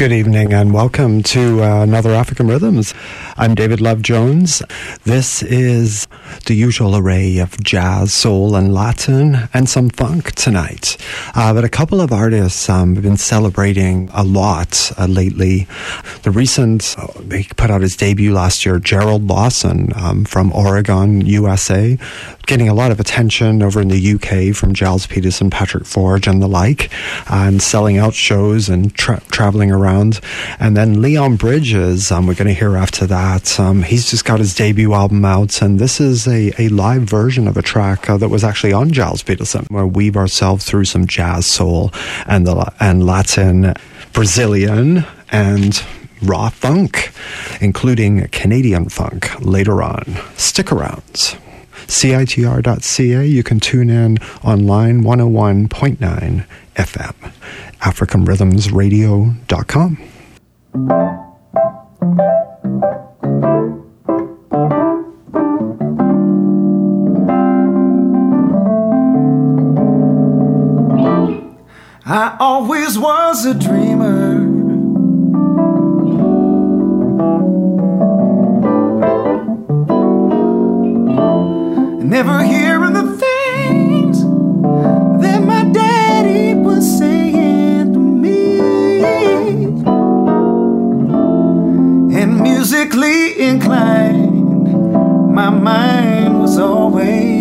Good evening and welcome to uh, another African Rhythms. I'm David Love Jones. This is the usual array of jazz, soul, and Latin, and some funk tonight. Uh, but a couple of artists um, have been celebrating a lot uh, lately. The recent, uh, he put out his debut last year, Jarrod Lawson um, from Oregon, USA, getting a lot of attention over in the UK from Gilles Peterson, Patrick Forge, and the like, and selling out shows and tra- traveling around. And then Leon Bridges, um, we're going to hear after that. Um, he's just got his debut album out, and this is a, a live version of a track uh, that was actually on Gilles Peterson, where we weave ourselves through some jazz, soul, and the and Latin, Brazilian, and raw funk, including Canadian funk later on. Stick around. CITR.ca. You can tune in online 101.9 FM. AfricanRhythmsRadio.com. I always was a dreamer. Never hearing the things that my daddy was saying to me. And musically inclined, my mind was always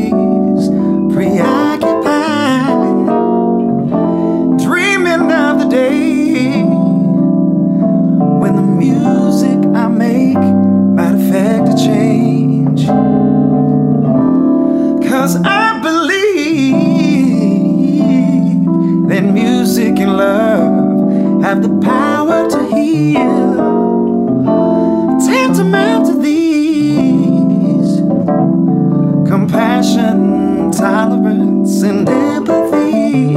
Cause I believe that music and love have the power to heal. Tantamount to these compassion, tolerance, and empathy.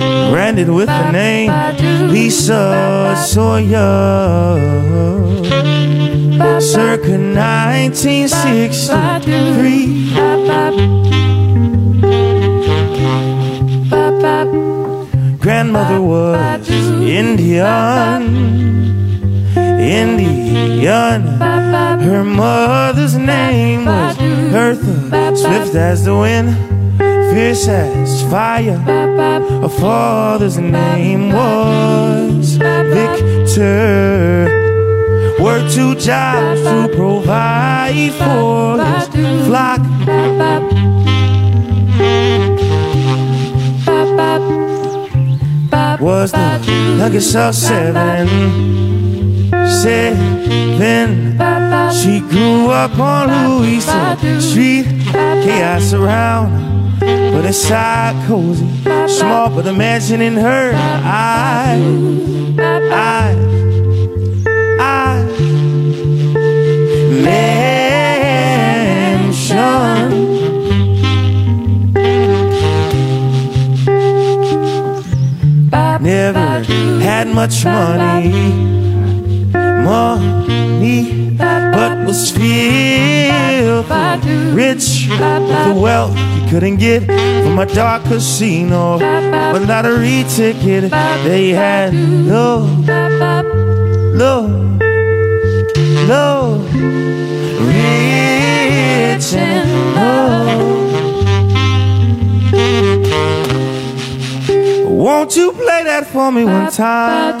Branded with the name Lisa Sawyer. Circa 1963. Grandmother was Indian. Indian. Her mother's name was Eartha, swift as the wind, fierce as fire. Her father's name was Victor. Worked two jobs to provide for his flock. Was the youngest of seven. Seven. She grew up on Louisa Street. Chaos around, but inside cozy. Small, but a mansion in her eyes. Mansion. Never had much money, money, was filthy rich with wealth you couldn't get from a dark casino. But not a re-ticket, they had no, no, no, rich and low. Won't you play that for me one time?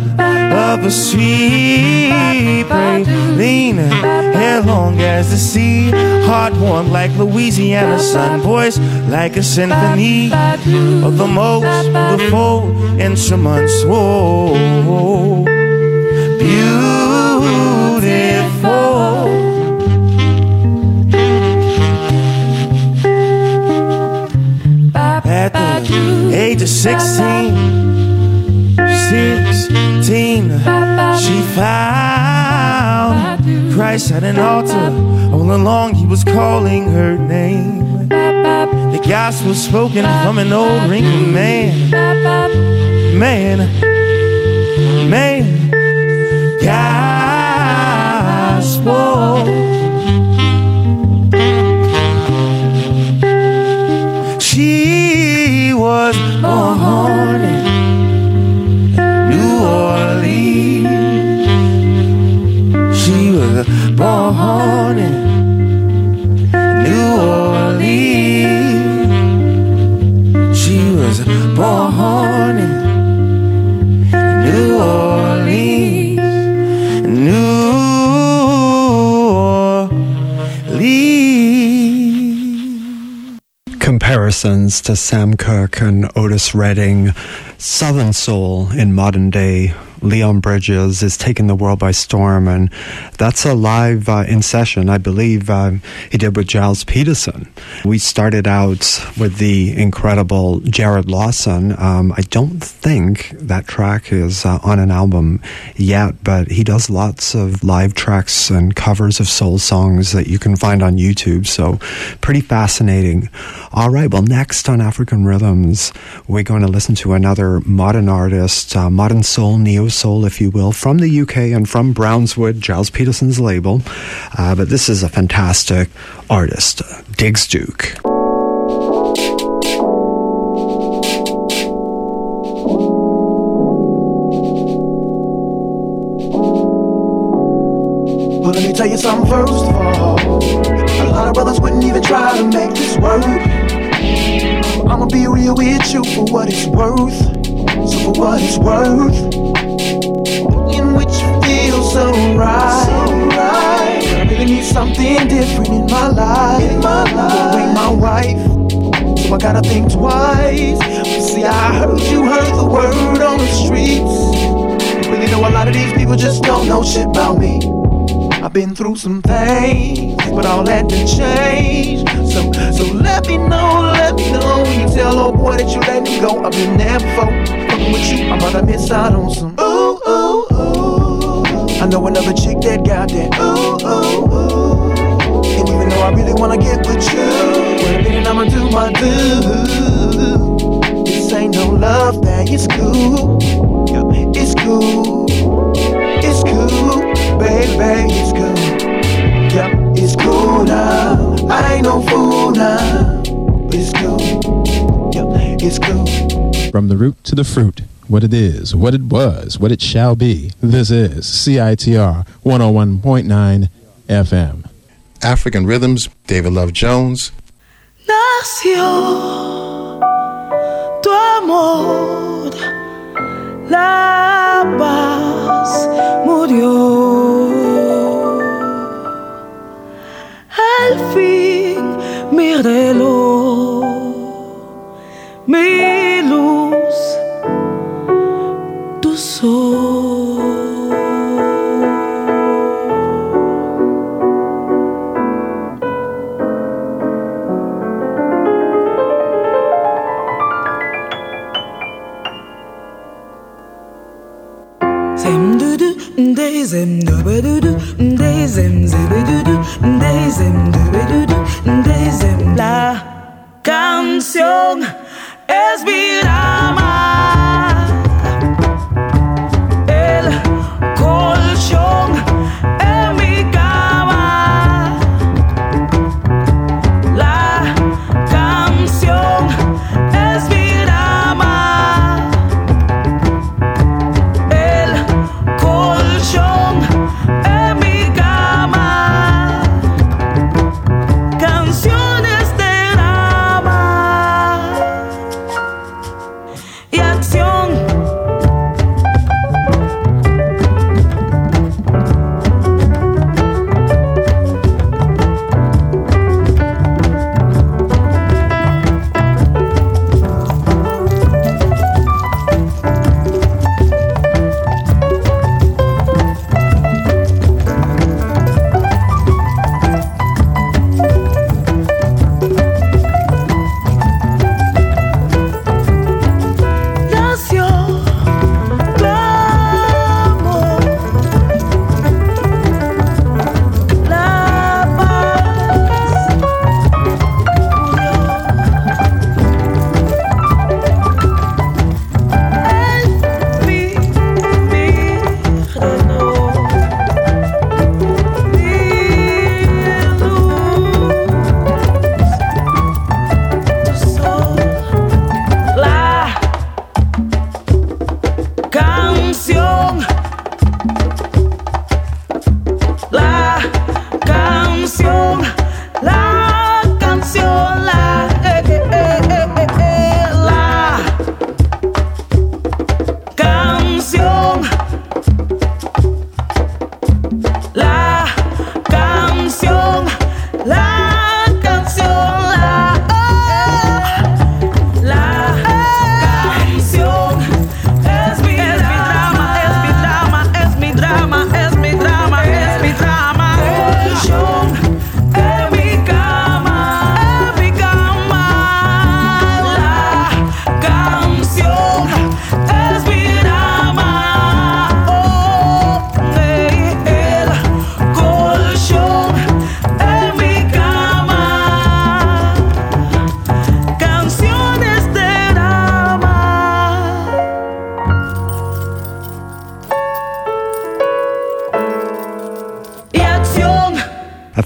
of a sweet praline. Hair long as the sea, heart warm like Louisiana sun, voice like a symphony of the most beautiful instruments. Whoa, beautiful. At the age of 16, 16, she found Christ at an altar. All along, he was calling her name. The gospel spoken from an old wrinkled man. Man, man, gospel. To Sam Cooke and Otis Redding, Southern Soul in modern day Leon Bridges is taking the world by storm, and that's a live uh, in session. I believe uh, he did with Gilles Peterson. We started out with the incredible Jarrod Lawson. Um, I don't think that track is uh, on an album yet, but he does lots of live tracks and covers of soul songs that you can find on YouTube. So pretty fascinating. All right, well, next on African Rhythms, we're going to listen to another modern artist, uh, modern soul, neo soul, if you will, from the UK and from Brownswood, Gilles Peterson's label. Uh, but this is a fantastic artist, Diggs Duke. Well, let me tell you something first of all. A lot of brothers wouldn't even try to make this work. I'ma be real with you for what it's worth. So for what it's worth so right. So right. I really need something different in my life. In my life. You ain't my wife, so I gotta think twice. But see, I heard you heard the word on the streets. Really know a lot of these people just don't know shit about me. I've been through some things, but all that can change. So, so let me know, let me know when you tell old boy that you let me go. I've been there before, fucking with you. I'm about to miss out on some. I know another chick that got that. Ooh, ooh, ooh. And even though I really wanna get with you, a minute, I'ma do my do. This ain't no love thing, it's cool. It's cool. It's cool, baby, it's cool. Yeah, it's cool now. I ain't no fool now. It's cool. Yeah, it's cool. From the root to the fruit what it is, what it was, what it shall be. This is CITR 101.9 FM. African Rhythms, David Love Jones. Nació tu amor, la paz murió. Zem dube du du de zem zebe du du de zem dube du du de zem la canción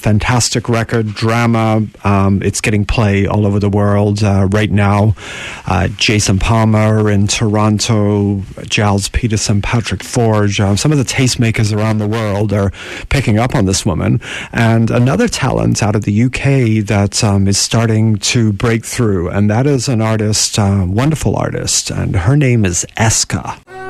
fantastic record, drama. Um, it's getting play all over the world uh, right now. Uh, Jason Palma in Toronto, Gilles Peterson, Patrick Forge, uh, some of the tastemakers around the world are picking up on this woman. And another talent out of the UK that um, is starting to break through, and that is an artist, uh, wonderful artist, and her name is Eska.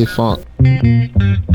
Nasty funk.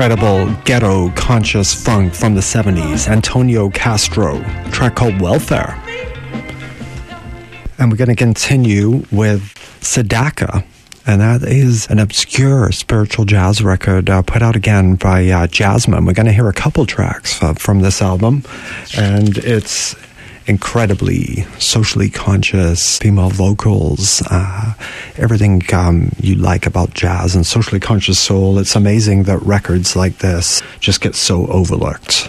Incredible ghetto conscious funk from the 70s, Antonio Castro, track called Welfare. And we're going to continue with Sadaka, And that is an obscure spiritual jazz record uh, put out again by uh, Jasmine. We're going to hear a couple tracks uh, from this album. And it's incredibly socially conscious female vocals, uh, everything um, you like about jazz and socially conscious soul. It's amazing that records like this just get so overlooked.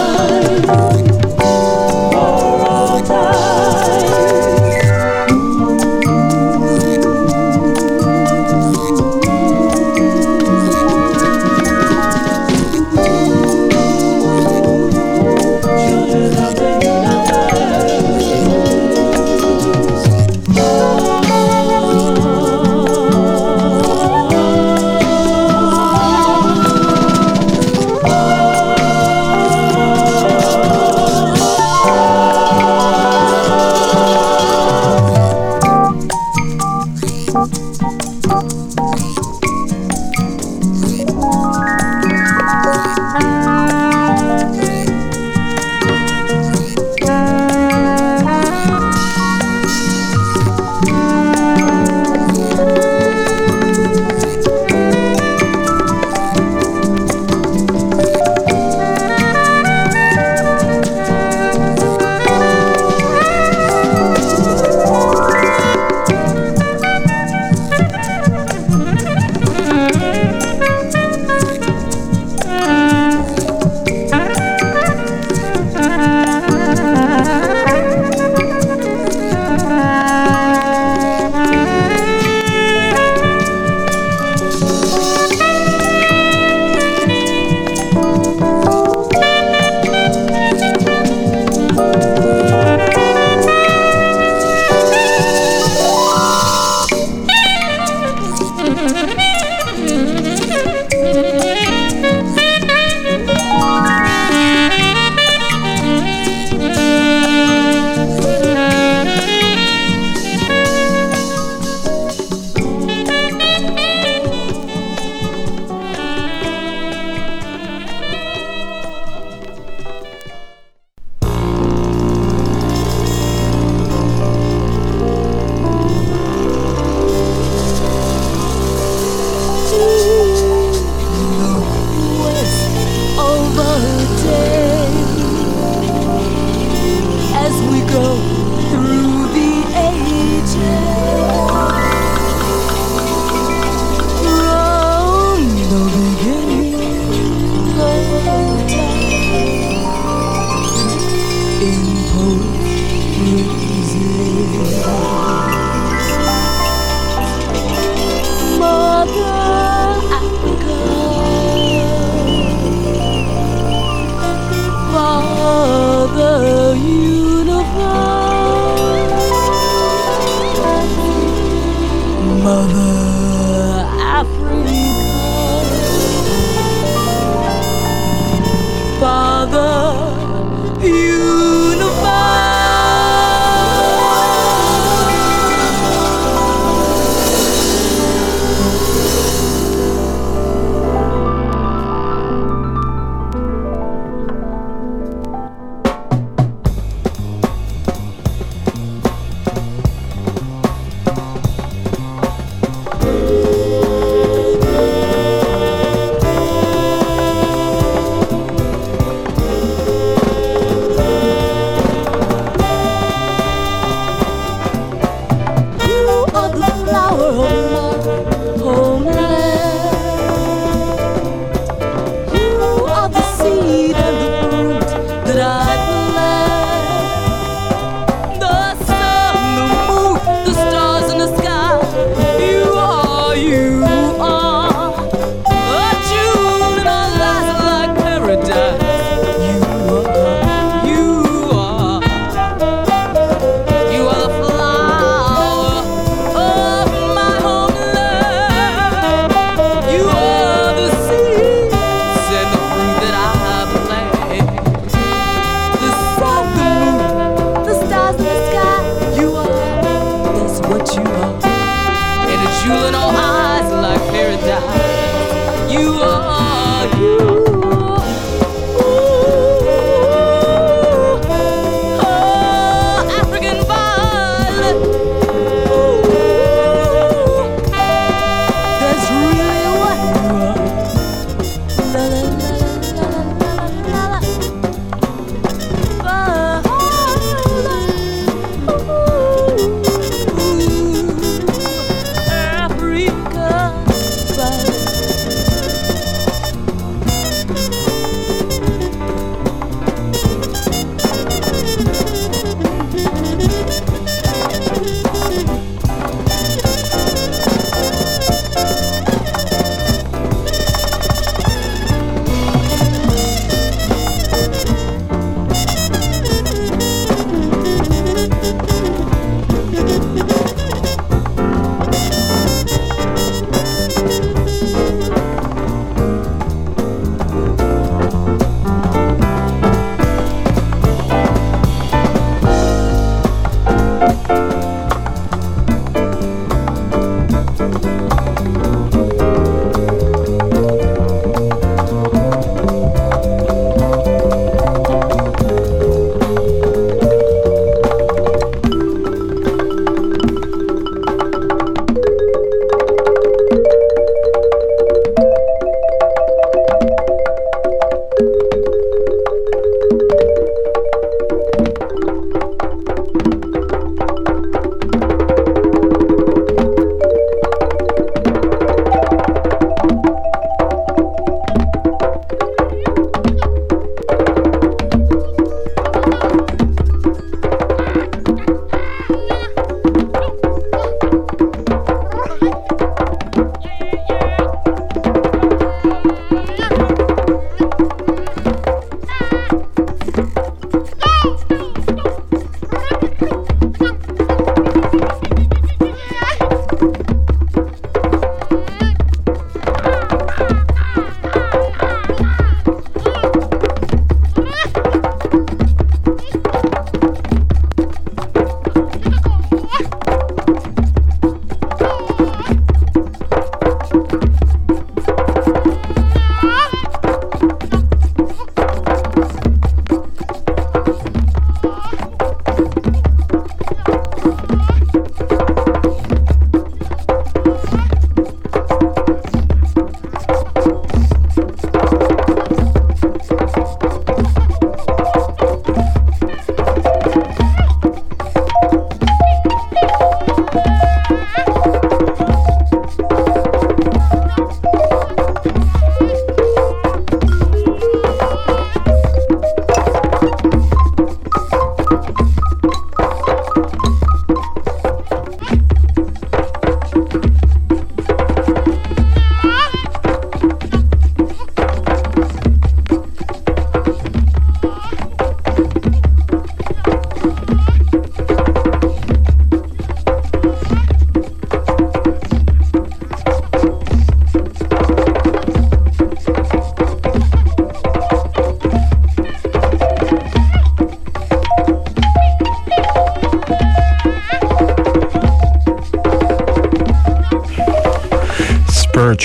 a jewel in all eyes like paradise. You are.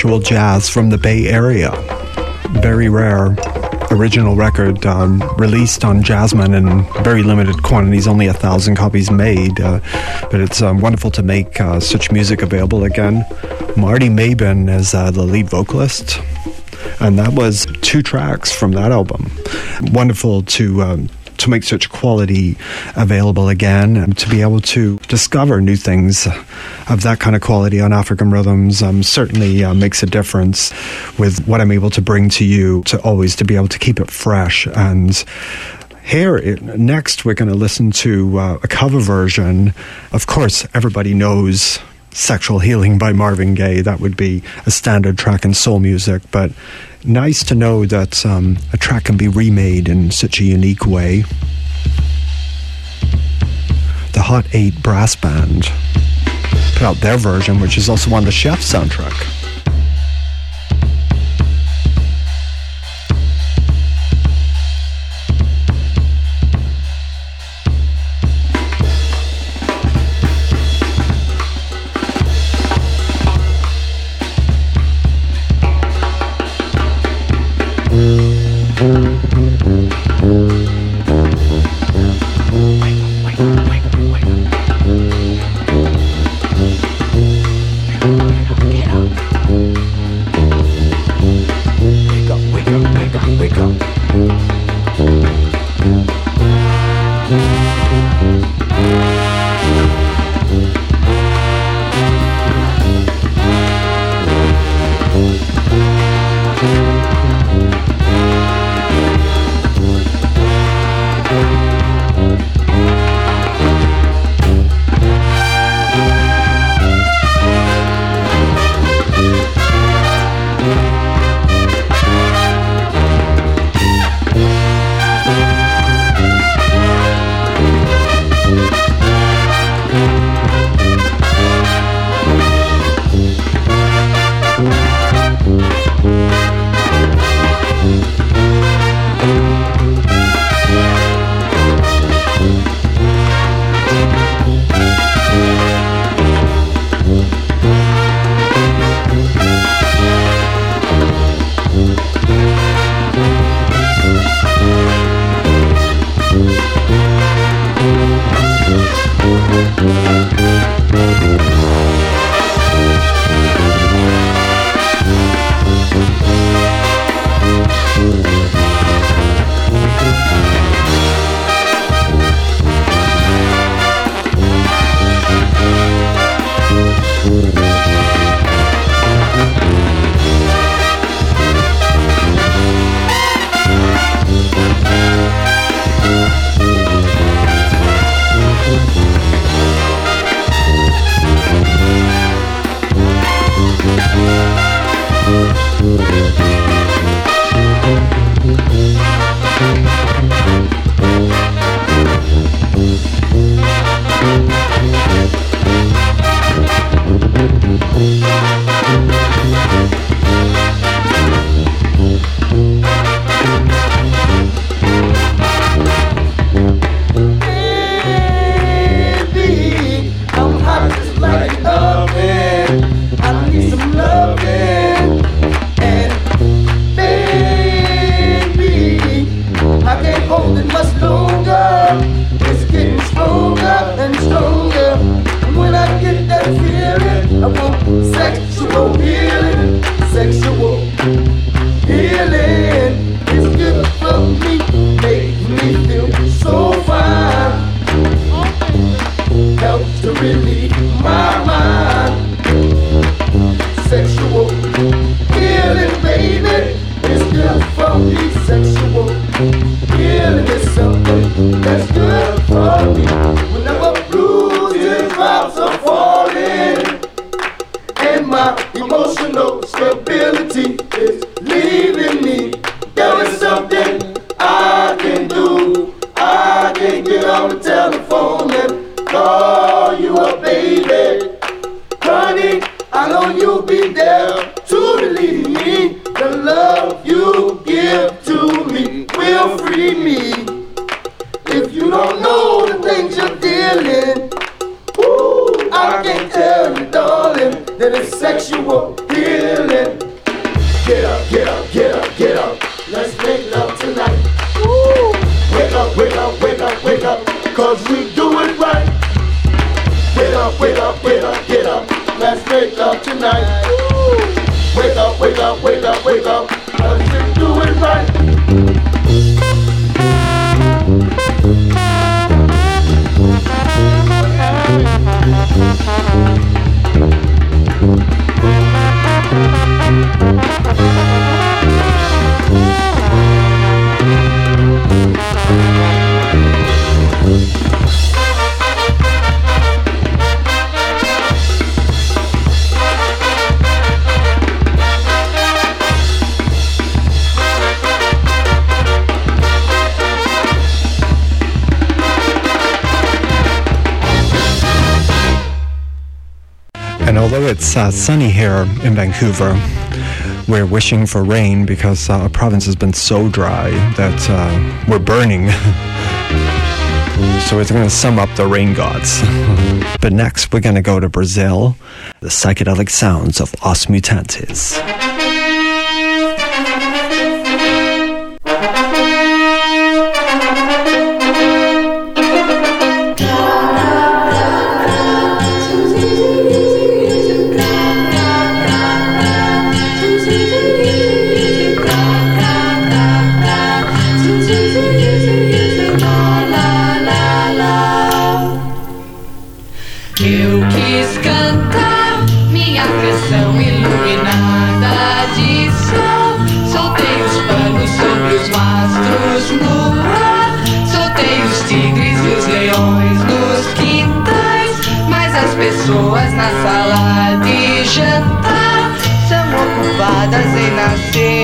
Spiritual jazz from the Bay Area. Very rare original record um, released on Jasmine in very limited quantities, only a thousand copies made. Uh, but it's um, wonderful to make uh, such music available again. Marty Mabin is uh, the lead vocalist, and that was two tracks from that album. Wonderful to um, to make such quality available again and to be able to discover new things of that kind of quality on African rhythms um, certainly uh, makes a difference with what I'm able to bring to you to always to be able to keep it fresh and here, next, we're going to listen to uh, a cover version. Of course, everybody knows Sexual Healing by Marvin Gaye. That would be a standard track in soul music, but nice to know that um, a track can be remade in such a unique way. The Hot 8 Brass Band put out their version, which is also on the Chef soundtrack. Uh, sunny here in Vancouver. We're wishing for rain because uh, our province has been so dry that uh, we're burning. so we're going to sum up the rain gods. but next, we're going to go to Brazil, the psychedelic sounds of Os Mutantes. pessoas na sala de jantar são ocupadas em nascer.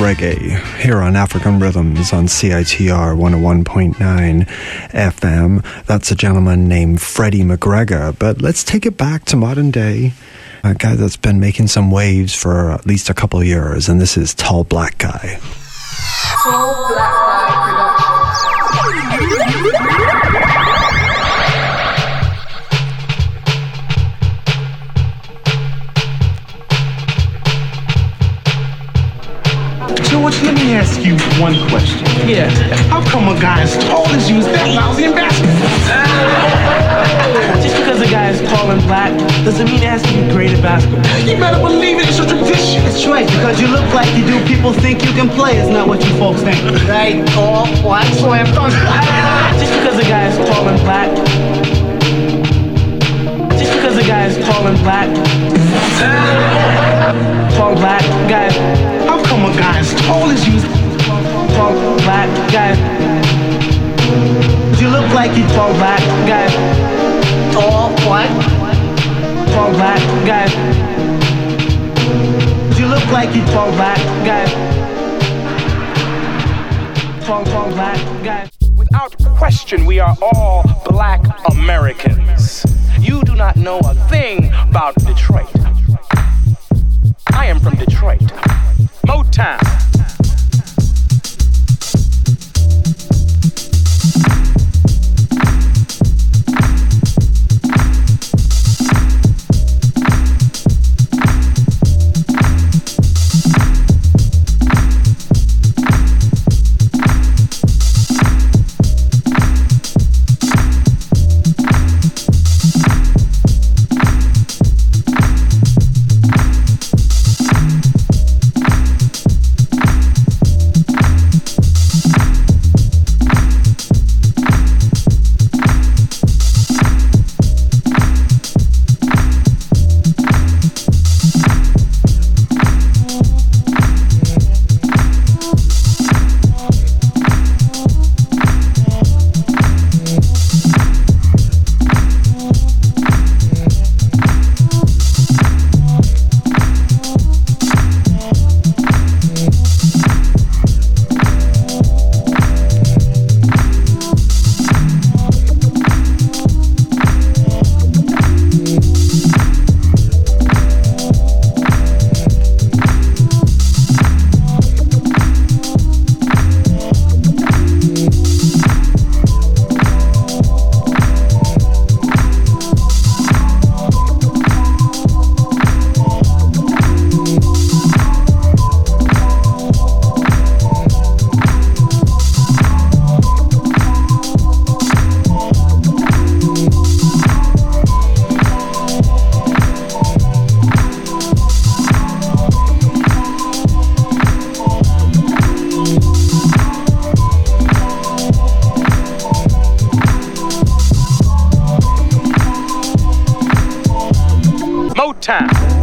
Reggae here on African Rhythms on CITR 101.9 FM. That's a gentleman named Freddie McGregor. But let's take it back to modern day. A guy that's been making some waves for at least a couple years, and this is Tall Black Guy. Like you tall black guy. Tall what? Tall black guy. You look like you tall black guy. Tall, tall black guy. Without question, we are all black Americans. You do not know a thing about Detroit. I am from Detroit. Motown. Tap.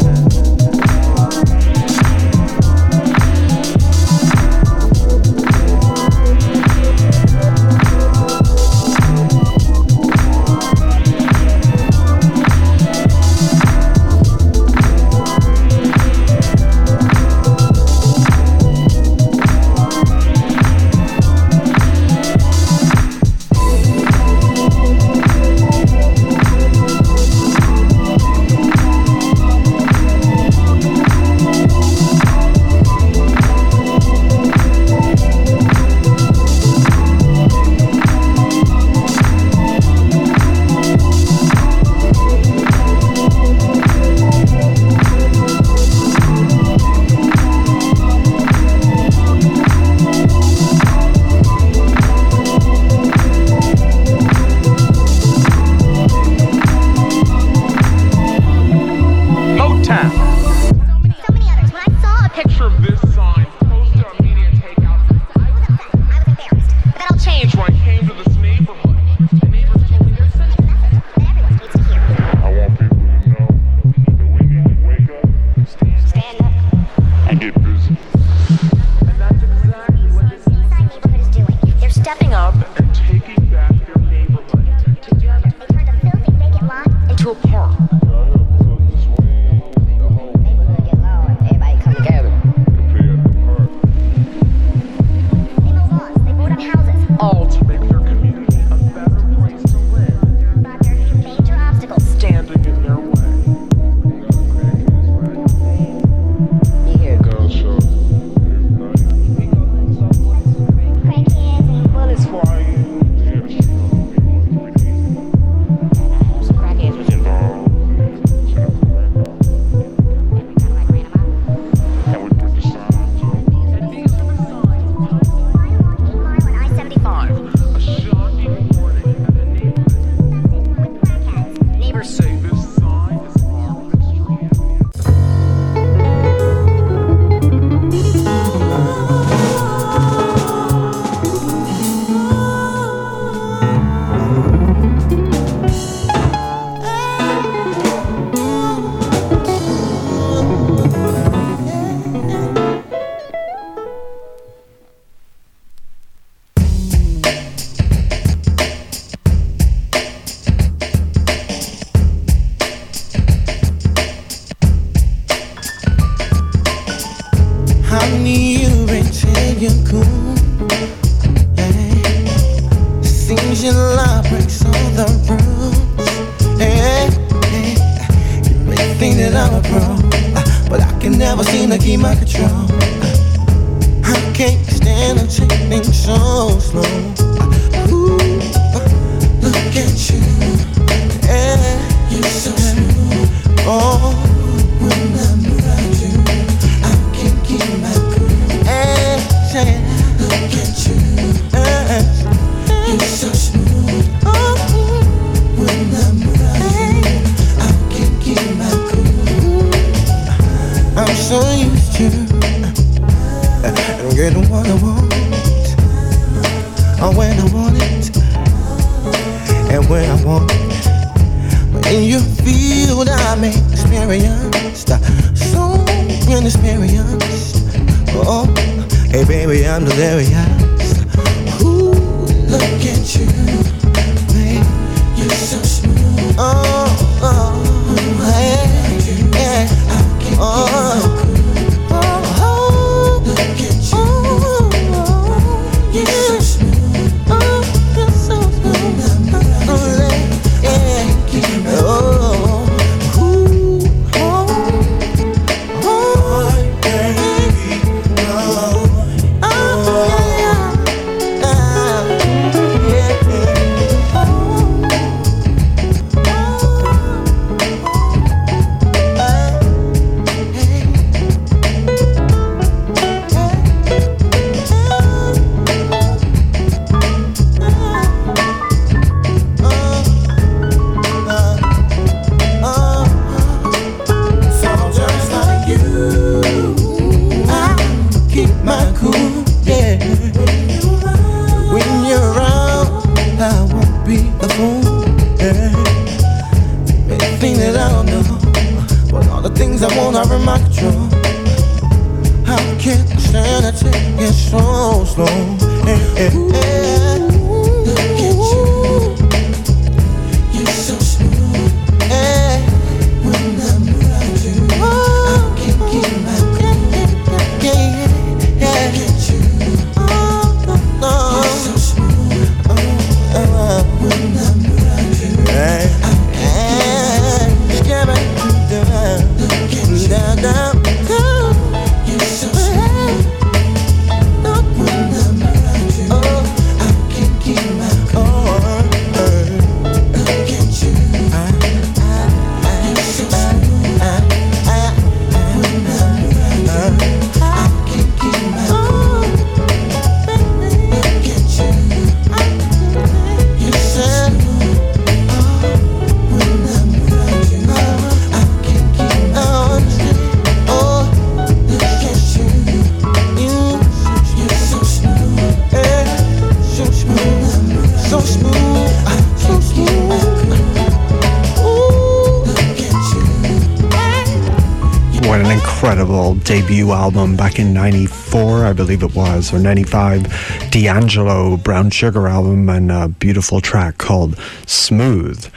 Or 95 D'Angelo Brown Sugar album and a beautiful track called Smooth.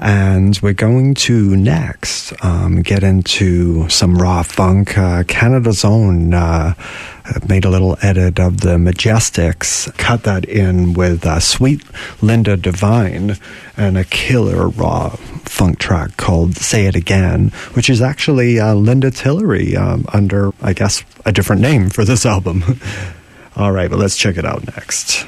And we're going to next um, get into some raw funk. Uh, Canada's own uh, made a little edit of the Majestics, cut that in with uh, Sweet Linda Divine and a killer raw funk track called Say It Again, which is actually uh, Linda Tillery um, under, I guess, a different name for this album. All right, but let's check it out next.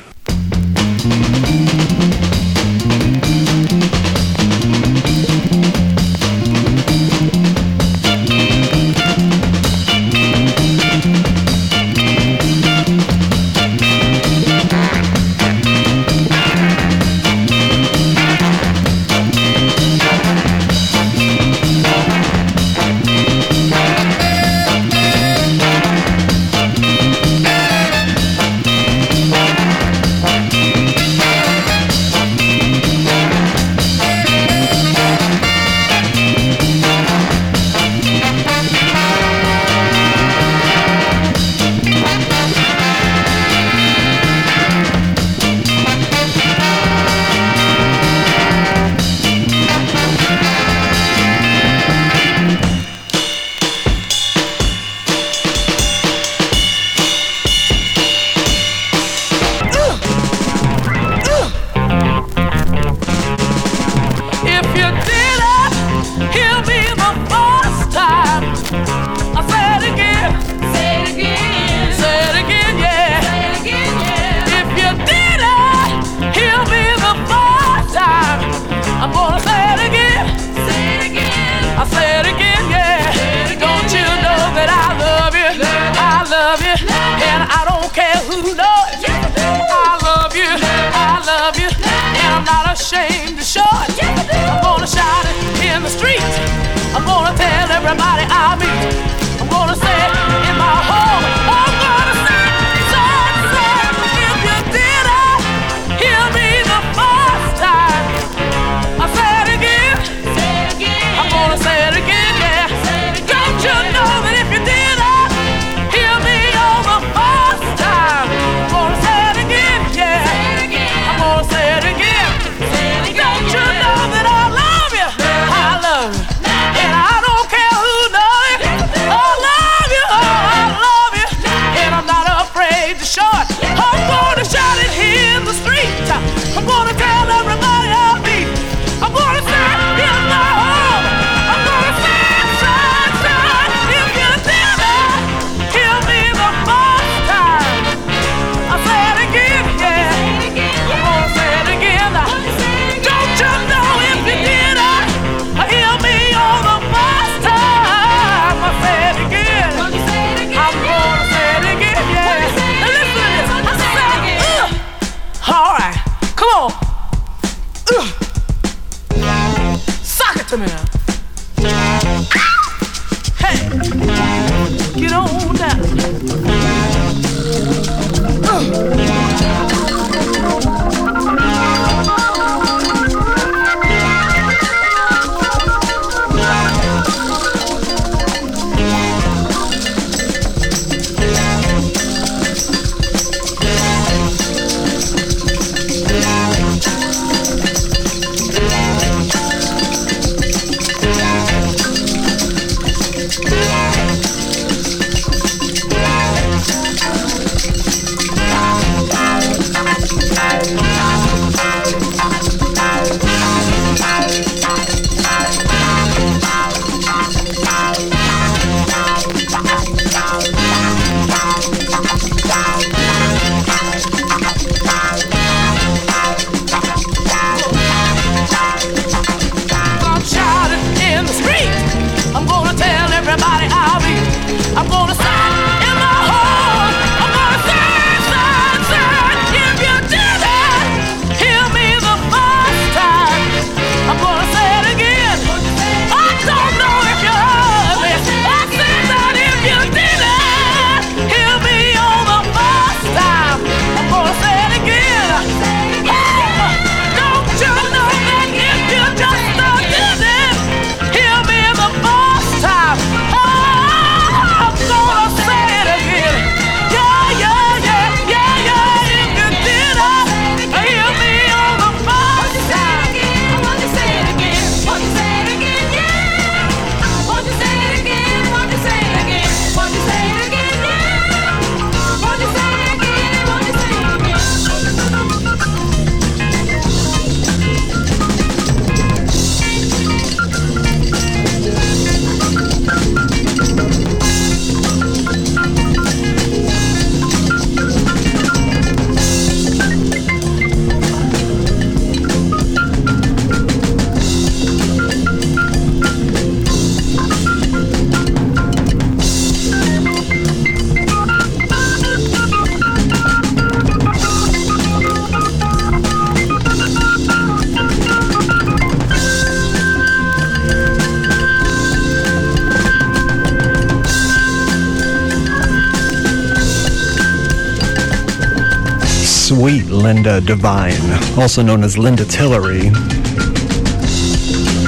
Linda Devine, also known as Linda Tillery. I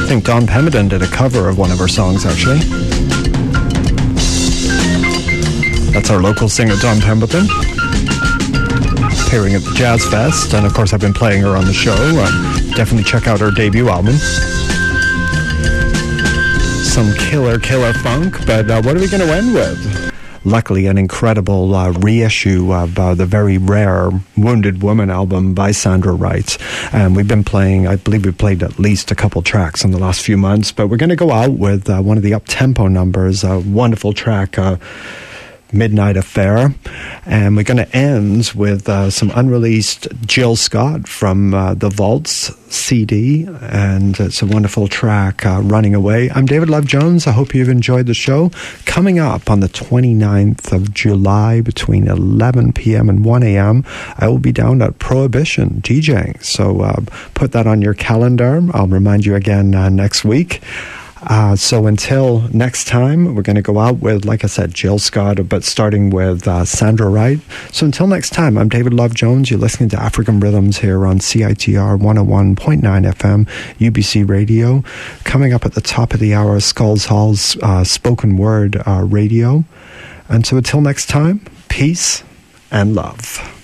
think Don Pemberton did a cover of one of her songs, actually. That's our local singer, Don Pemberton, appearing at the Jazz Fest. And of course, I've been playing her on the show. Uh, definitely check out her debut album. Some killer, killer funk, but uh, what are we going to end with? luckily, an incredible uh, reissue of uh, the very rare Wounded Woman album by Sandra Wright. And we've been playing, I believe we played at least a couple tracks in the last few months, but we're going to go out with uh, one of the up tempo numbers, a wonderful track. Uh, Midnight Affair and we're going to end with uh, some unreleased Jill Scott from uh, the Vaults CD. And it's a wonderful track, uh, Running Away. I'm David Love Jones. I hope you've enjoyed the show. Coming up on the 29th of July between 11 p.m. and 1 a.m., I will be down at Prohibition DJing. So uh, put that on your calendar. I'll remind you again uh, next week. Uh, so until next time, we're going to go out with, like I said, Jill Scott, but starting with uh, Sandra Wright. So until next time, I'm David Love Jones. You're listening to African Rhythms here on CITR 101.9 FM, UBC Radio. Coming up at the top of the hour, Skald's Hall's uh, spoken word uh, radio. And so until next time, peace and love.